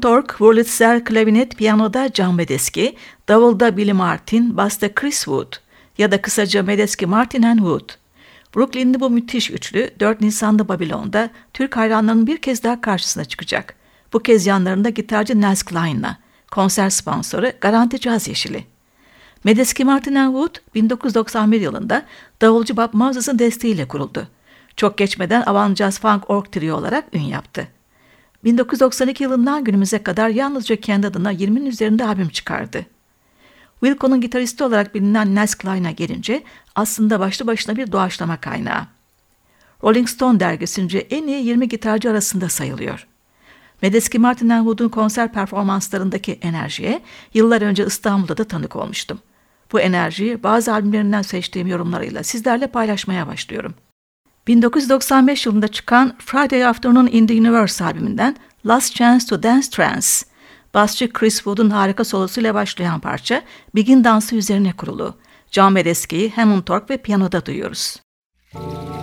Tork, Wurlitzer, klavinet, piyanoda John Medeski, davulda Billy Martin, basta Chris Wood ya da kısaca Medeski, Martin and Wood. Brooklyn'li bu müthiş üçlü 4 Nisan'da Babilon'da Türk hayranlarının bir kez daha karşısına çıkacak. Bu kez yanlarında gitarcı Naz Klein'la, konser sponsoru Garanti Caz Yeşili. Medeski Martin and Wood 1991 yılında davulcu Bob Moses'ın desteğiyle kuruldu. Çok geçmeden Avant Jazz Funk Org Trio olarak ün yaptı. 1992 yılından günümüze kadar yalnızca kendi adına 20'nin üzerinde albüm çıkardı. Wilco'nun gitaristi olarak bilinen Naz Klein'a gelince aslında başlı başına bir doğaçlama kaynağı. Rolling Stone dergisince en iyi 20 gitarcı arasında sayılıyor. Medeski Martin Wood'un konser performanslarındaki enerjiye yıllar önce İstanbul'da da tanık olmuştum. Bu enerjiyi bazı albümlerinden seçtiğim yorumlarıyla sizlerle paylaşmaya başlıyorum. 1995 yılında çıkan Friday Afternoon in the Universe albümünden Last Chance to Dance Trance, basçı Chris Wood'un harika solosuyla başlayan parça Begin dansı üzerine kurulu. John Medeski'yi Hammond Tork ve piyanoda duyuyoruz. Müzik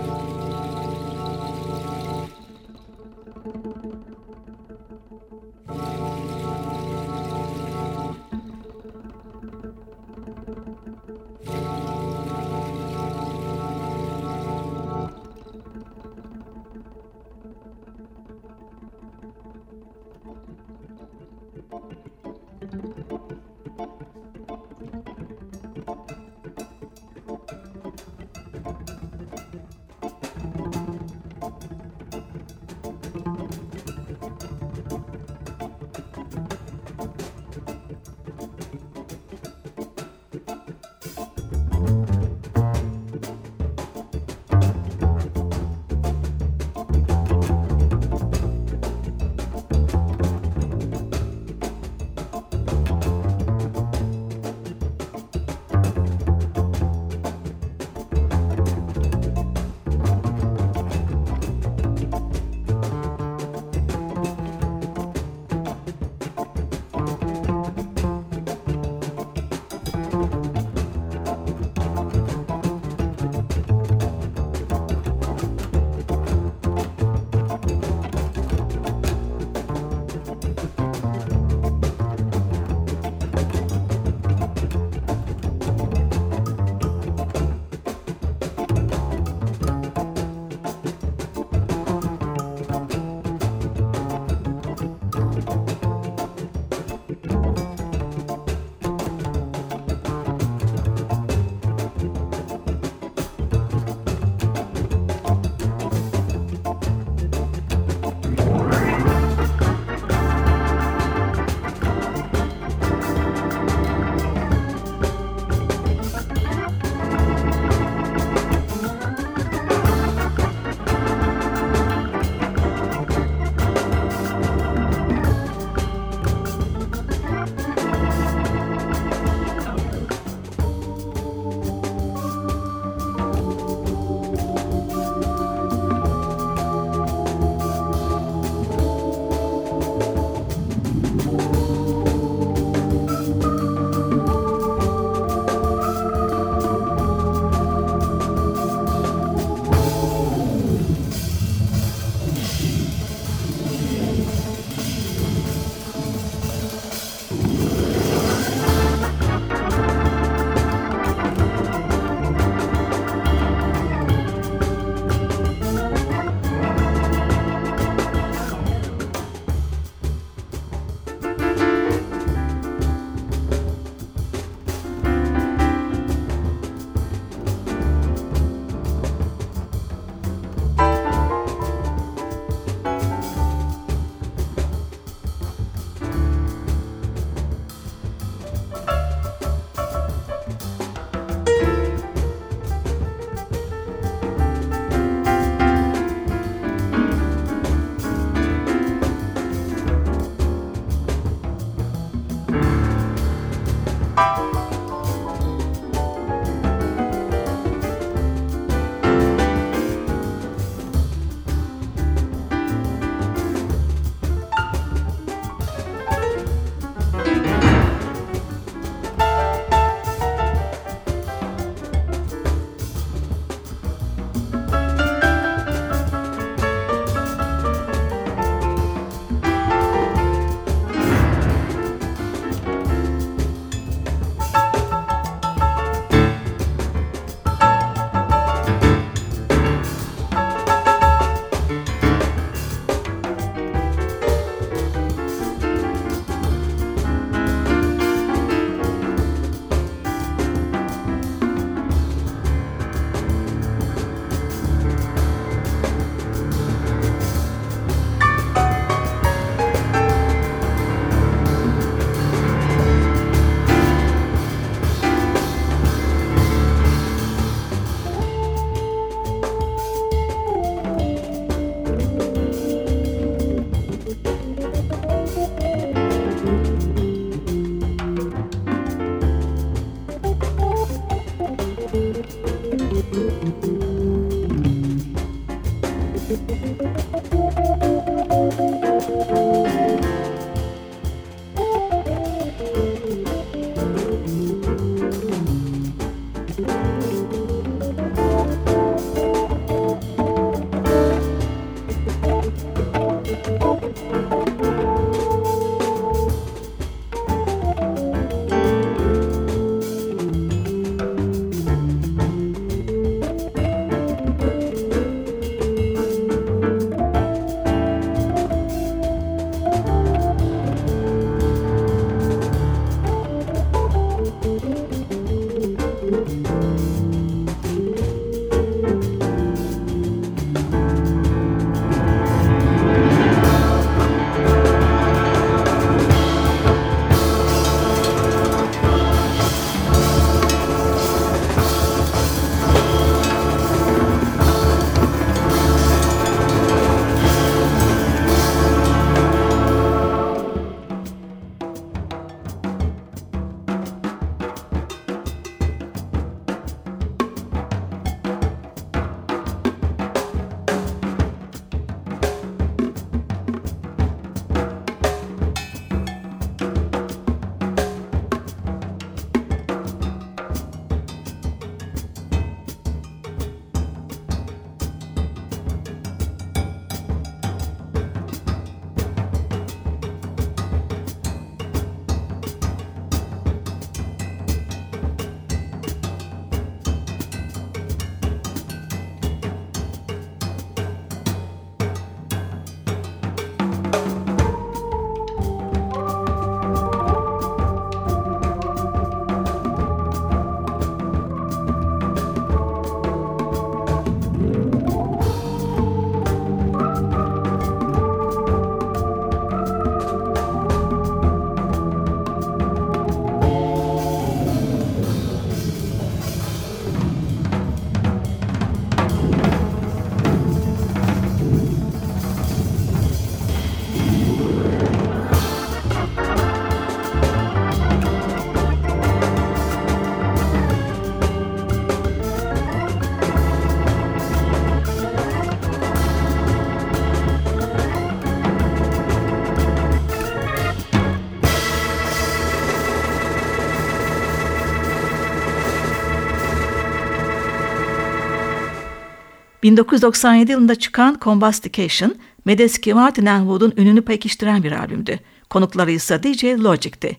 1997 yılında çıkan Combustication, Medeski Martin Wood'un ününü pekiştiren bir albümdü. Konukları ise DJ Logic'ti.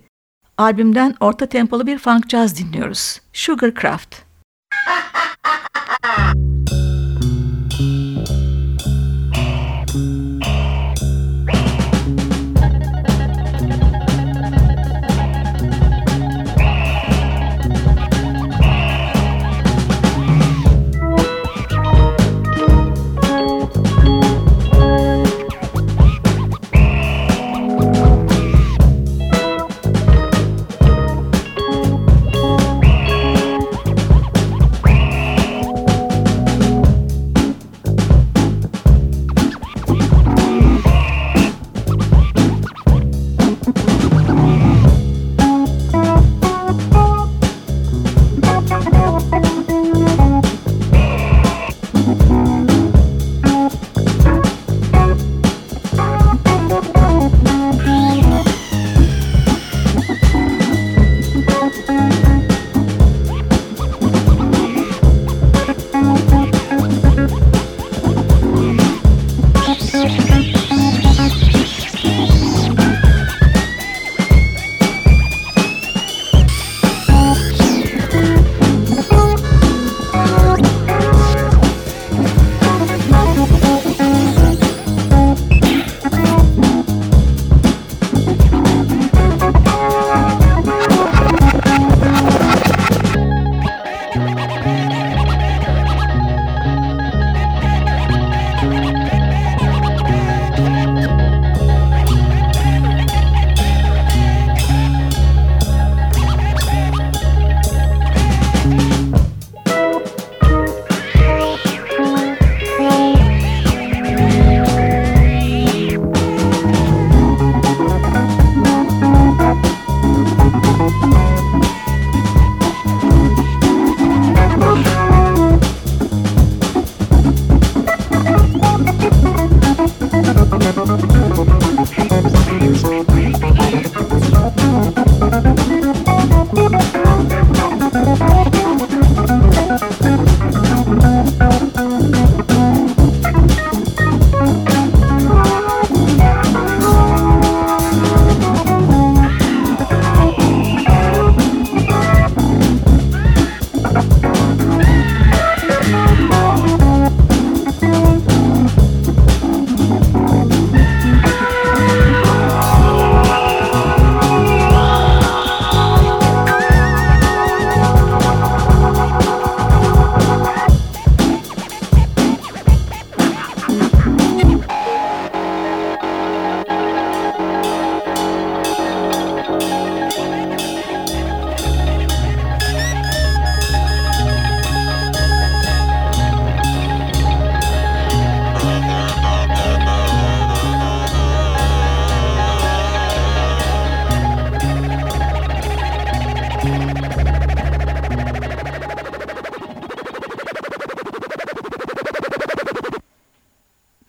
Albümden orta tempolu bir funk jazz dinliyoruz. Sugarcraft.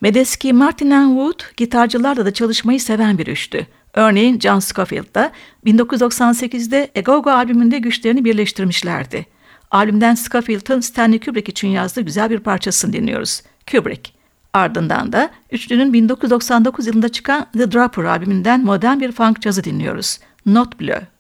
Medeski, Martin and Wood gitarcılarla da çalışmayı seven bir üçtü. Örneğin John Scofield da 1998'de A Go Go albümünde güçlerini birleştirmişlerdi. Albümden Scofield'ın Stanley Kubrick için yazdığı güzel bir parçasını dinliyoruz. Kubrick. Ardından da üçlünün 1999 yılında çıkan The Dropper albümünden modern bir funk cazı dinliyoruz. Not Bleu.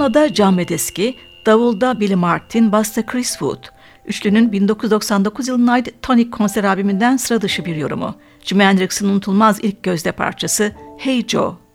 Piyanoda John Medeski, davulda Billy Martin, basta Chris Wood. Üçlünün 1999 yılına ait Tonic konser albümünden sıra dışı bir yorumu. Jimi Hendrix'in unutulmaz ilk gözde parçası Hey Joe.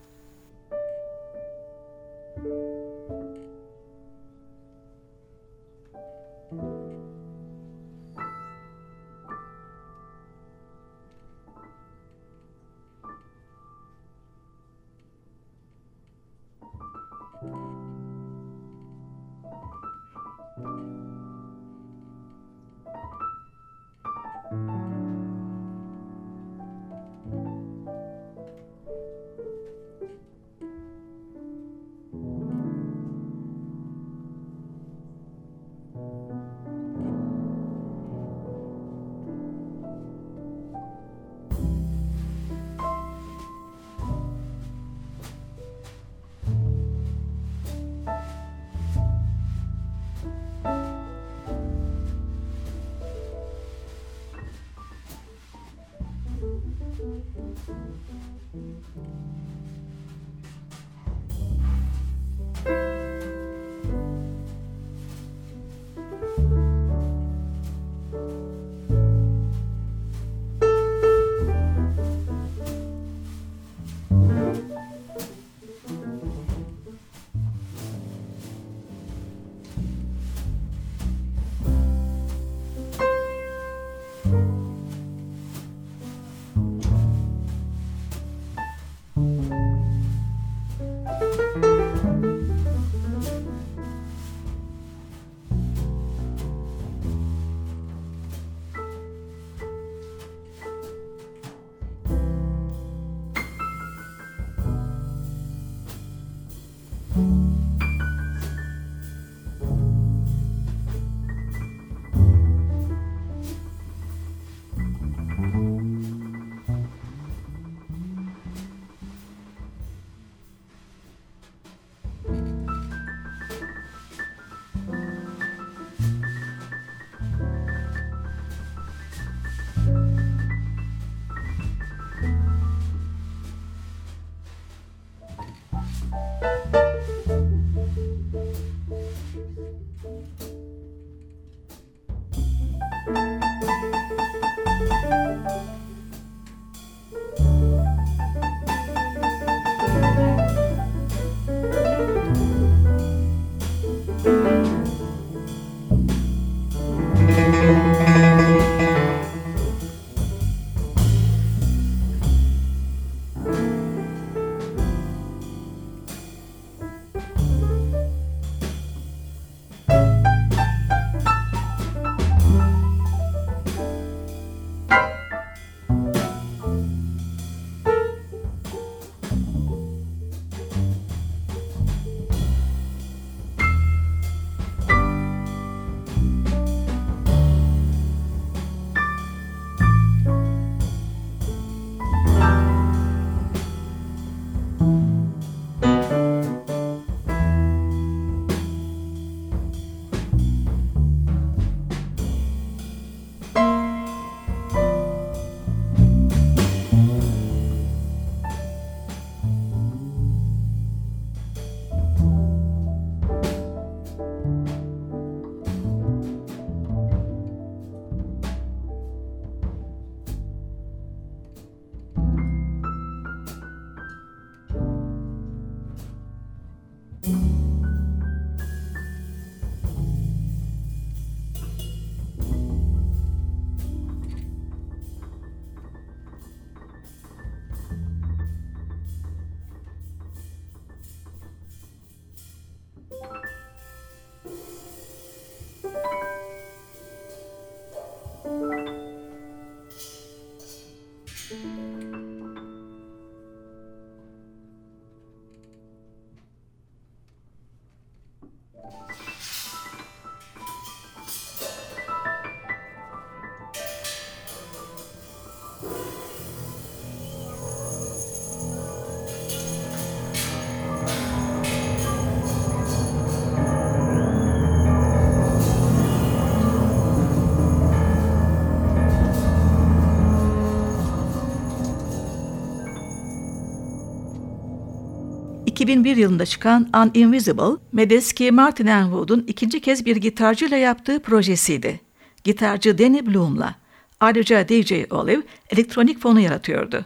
2001 yılında çıkan Uninvisible, Medeski Martin Wood'un ikinci kez bir gitarcıyla yaptığı projesiydi. Gitarcı Danny Bloom'la. Ayrıca DJ Olive elektronik fonu yaratıyordu.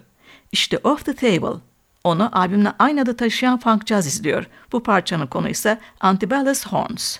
İşte Off the Table. Onu albümle aynı adı taşıyan funk jazz izliyor. Bu parçanın konu ise Antebellum Horns.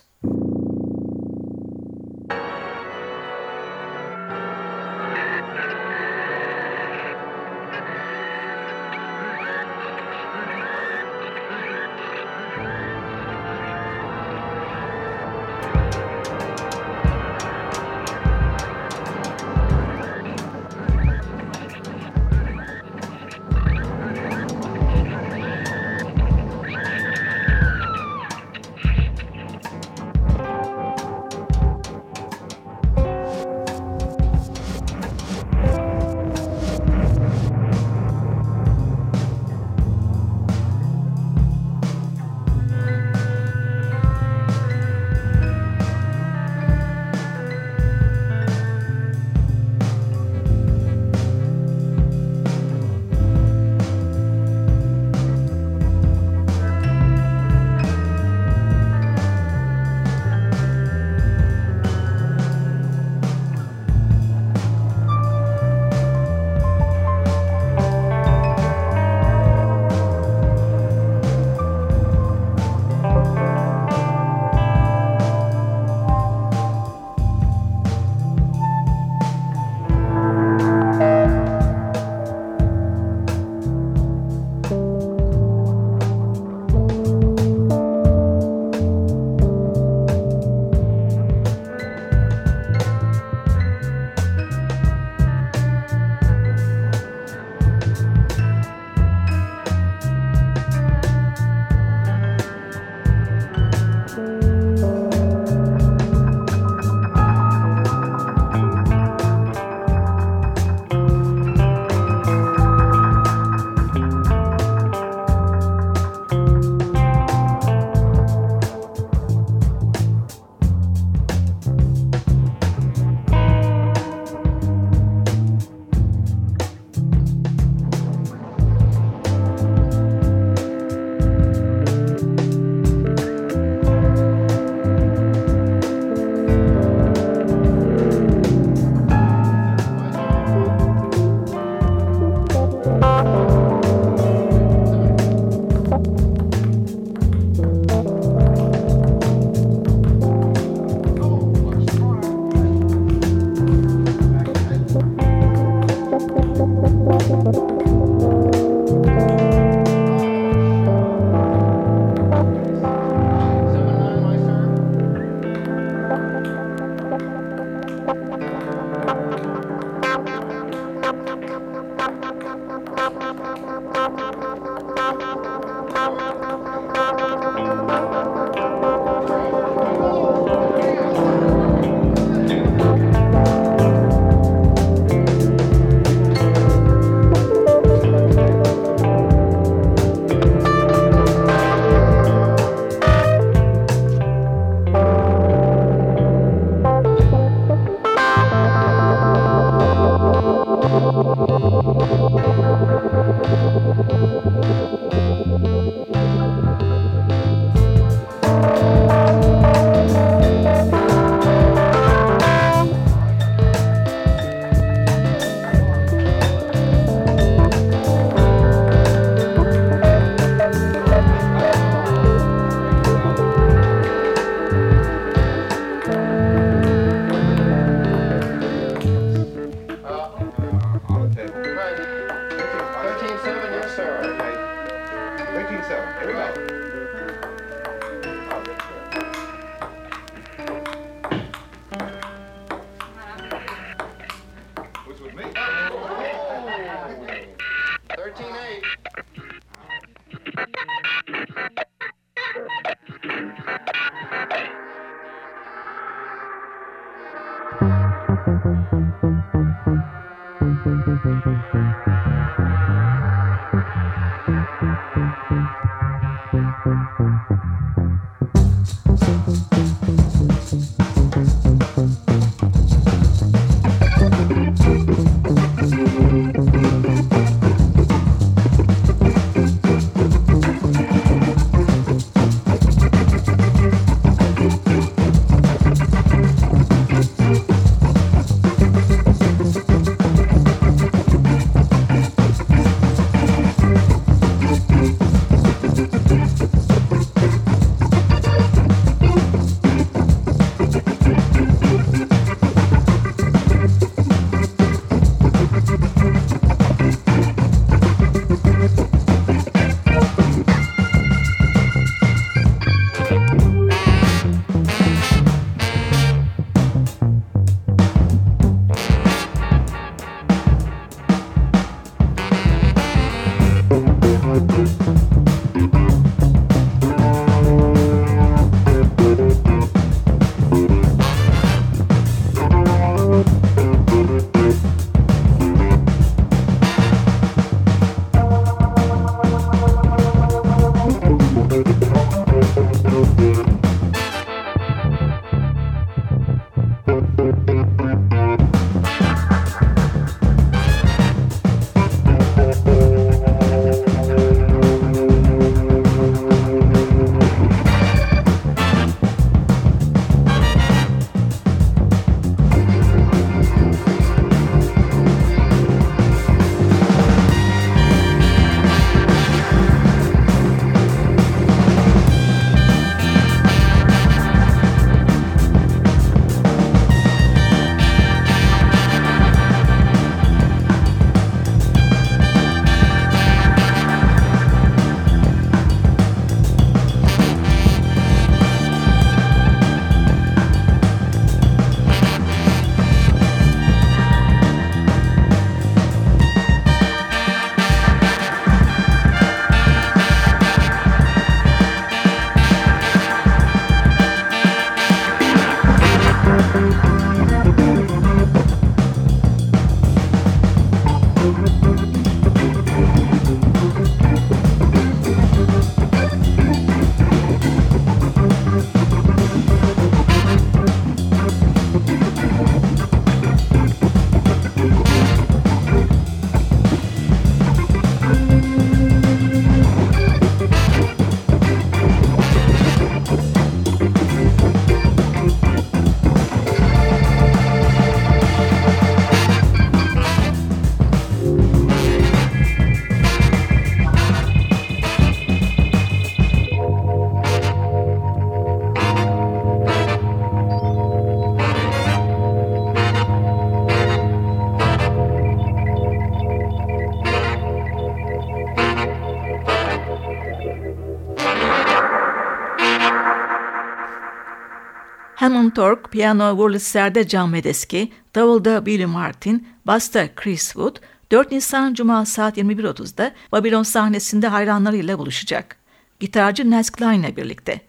Hammond Tork, piyano Wurlitzer'de John Medeski, davulda Billy Martin, basta Chris Wood, 4 Nisan Cuma saat 21.30'da Babylon sahnesinde hayranlarıyla buluşacak. Gitarcı Naz Klein ile birlikte.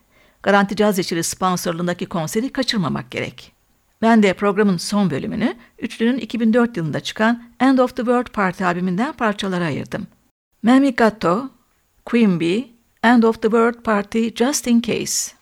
Garanti Caz Yeşili sponsorluğundaki konseri kaçırmamak gerek. Ben de programın son bölümünü üçlünün 2004 yılında çıkan End of the World Party albümünden parçalara ayırdım. Mammy Gatto, Queen Bee, End of the World Party Just in Case.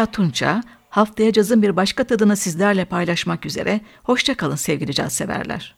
Hülya Tunça. Haftaya cazın bir başka tadını sizlerle paylaşmak üzere. Hoşçakalın sevgili caz severler.